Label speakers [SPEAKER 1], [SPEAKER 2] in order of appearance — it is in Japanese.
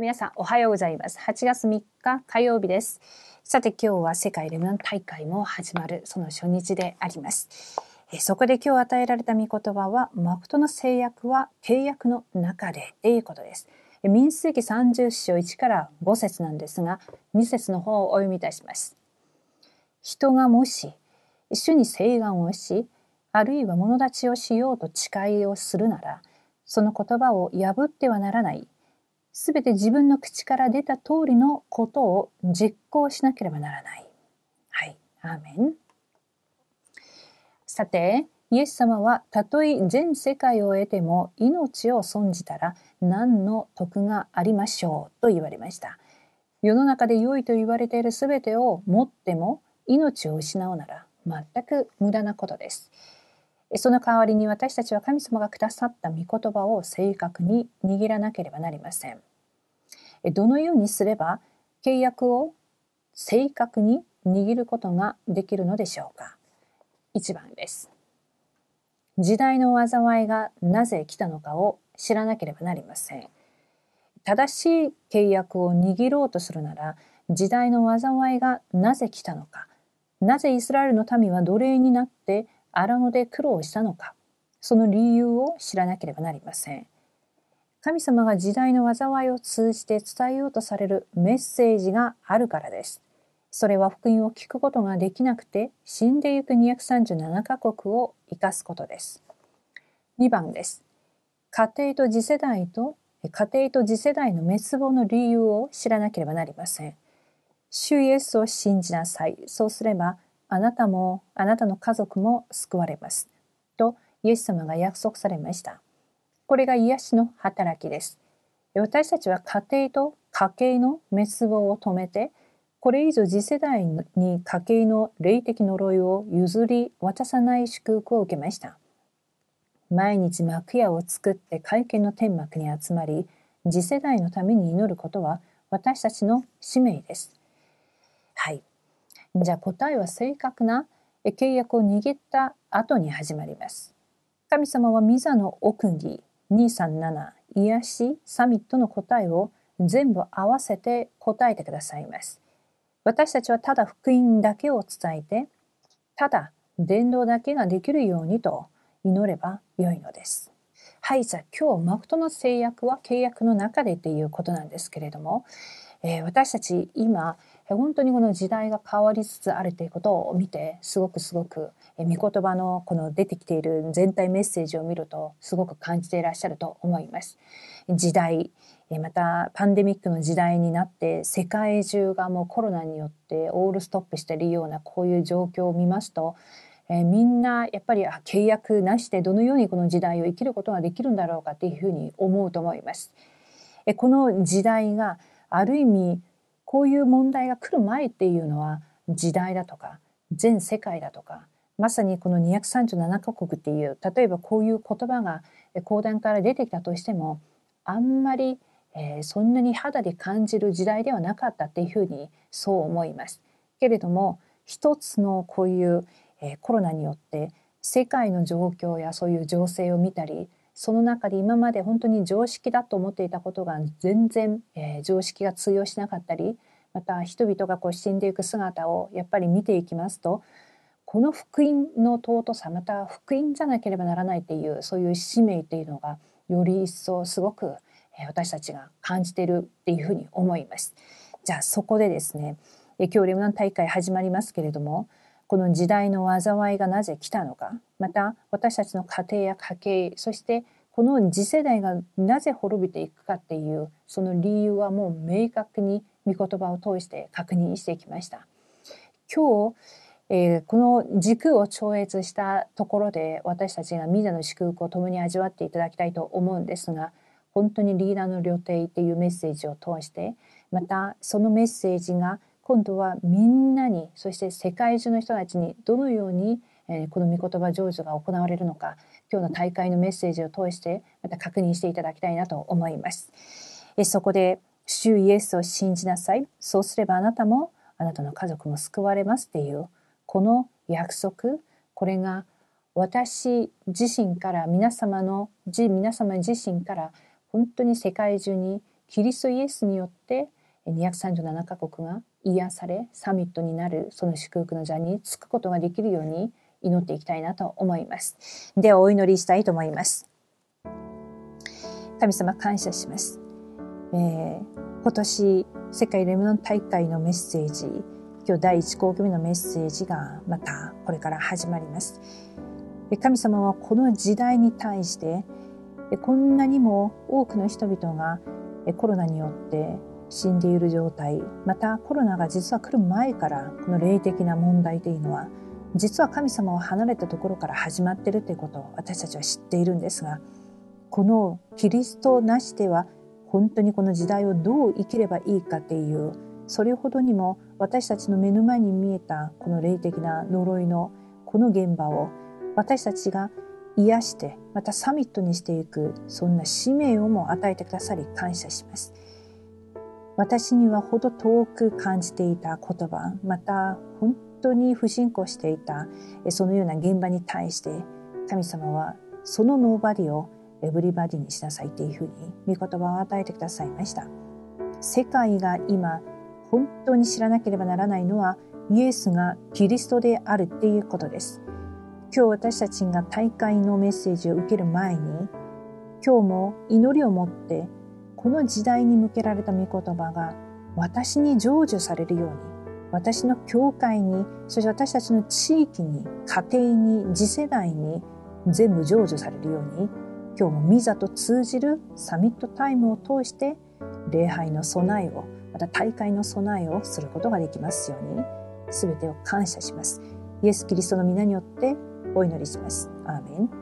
[SPEAKER 1] 皆さんおはようございます。8月3日火曜日です。さて今日は世界レムナン大会も始まるその初日であります。そこで今日与えられた御言葉は、誠の制約は契約の中でということです。民数記30章1から5節なんですが、2節の方をお読みいたします。人がもし、主に請願をし、あるいは物立ちをしようと誓いをするなら、その言葉を破ってはならないすべて自分の口から出た通りのことを実行しなければならない。はい。アーメン。さて、イエス様はたとえ全世界を得ても命を損じたら何の得がありましょうと言われました。世の中で良いと言われているすべてを持っても命を失うなら全く無駄なことです。その代わりに私たちは神様がくださった御言葉を正確に握らなければなりません。どのようにすれば契約を正確に握ることができるのでしょうか？1番です。時代の災いがなぜ来たのかを知らなければなりません。正しい契約を握ろうとするなら時代の災いがなぜ来たのかなぜイスラエルの民は奴隷になって荒野で苦労したのかその理由を知らなければなりません。神様が時代の災いを通じて伝えようとされるメッセージがあるからです。それは福音を聞くことができなくて死んでゆく237カ国を生かすことです。2番です。家庭と次世代と家庭と次世代の滅亡の理由を知らなければなりません。主イエスを信じなさい。そうすればあなたもあなたの家族も救われます。とイエス様が約束されました。これが癒しの働きです。私たちは家庭と家計の滅亡を止めて、これ以上次世代に家計の霊的呪いを譲り渡さない祝福を受けました。毎日幕屋を作って会見の天幕に集まり、次世代のために祈ることは私たちの使命です。はい。じゃあ答えは正確な契約を握った後に始まります。神様はミザの奥義、237癒しサミットの答えを全部合わせて答えてくださいます。私たちはただ福音だけを伝えて、ただ伝道だけができるようにと祈ればよいのです。はい、じゃあ今日、マクトの制約は契約の中でっていうことなんですけれども、えー、私たち今、本当にこの時代が変わりつつあるということを見て、すごくすごく御言葉のこの出てきている全体メッセージを見るとすごく感じていらっしゃると思います。時代、またパンデミックの時代になって世界中がもうコロナによってオールストップしているようなこういう状況を見ますと、えー、みんなやっぱりあ契約なしでどのようにこの時代を生きることができるんだろうかっていうふうに思うと思います。えこの時代がある意味こういう問題が来る前っていうのは時代だとか全世界だとかまさにこの237カ国っていう例えばこういう言葉が講談から出てきたとしてもあんまり、えー、そんなに肌で感じる時代ではなかったっていうふうにそう思います。けれども一つのこういう、えー、コロナによって世界の状況やそういう情勢を見たりその中で今まで本当に常識だと思っていたことが全然、えー、常識が通用しなかったりまた人々がこう死んでいく姿をやっぱり見ていきますとこの福音の尊さまた福音じゃなければならないっていうそういう使命っていうのがより一層すごく私たちが感じているっていうふうに思います。じゃあそこでですね今日レムナン大会始まりますけれどもこの時代の災いがなぜ来たのかまた私たちの家庭や家計そしてこの次世代がなぜ滅びていくかっていうその理由はもう明確に御言葉を通して確認してきました。今日えー、この軸を超越したところで私たちがミザの祝福を共に味わっていただきたいと思うんですが本当にリーダーの料亭っていうメッセージを通してまたそのメッセージが今度はみんなにそして世界中の人たちにどのように、えー、この御言葉成就が行われるのか今日の大会のメッセージを通してまた確認していただきたいなと思います。えそこで主イエスを信じなさいそうすればあなたもあなたの家族も救われますっていうこの約束これが私自身から皆様の皆様自身から本当に世界中にキリストイエスによって237カ国が癒されサミットになるその祝福の座につくことができるように祈っていきたいなと思います。ではお祈りしたいと思います。神様感謝します。えー、今年世界レムノン大会のメッセージ、今日第1項目のメッセージがまたこれから始まります。神様はこの時代に対してこんなにも多くの人々がコロナによって死んでいる状態、またコロナが実は来る前からこの霊的な問題というのは実は神様を離れたところから始まっているということを私たちは知っているんですがこのキリストなしでは本当にこの時代をどう生きればいいかっていうそれほどにも私たちの目の前に見えたこの霊的な呪いのこの現場を私たちが癒してまたサミットにしていくそんな使命をも与えてくださり感謝します。私にはほど遠く感じていた言葉また本当に不信仰していたそのような現場に対して神様はそのノーバディをエブリバディにしなさいっていうふうに御言葉を与えてくださいました。世界が今本当に知らなければならないのはイエスがキリストであるっていうことです。今日私たちが大会のメッセージを受ける前に今日も祈りを持ってこの時代に向けられた御言葉が私に成就されるように私の教会にそして私たちの地域に家庭に次世代に全部成就されるように今日もミザと通じるサミットタイムを通して礼拝の備えをまた大会の備えをすることができますようにすべてを感謝しますイエス・キリストの皆によってお祈りします。アーメン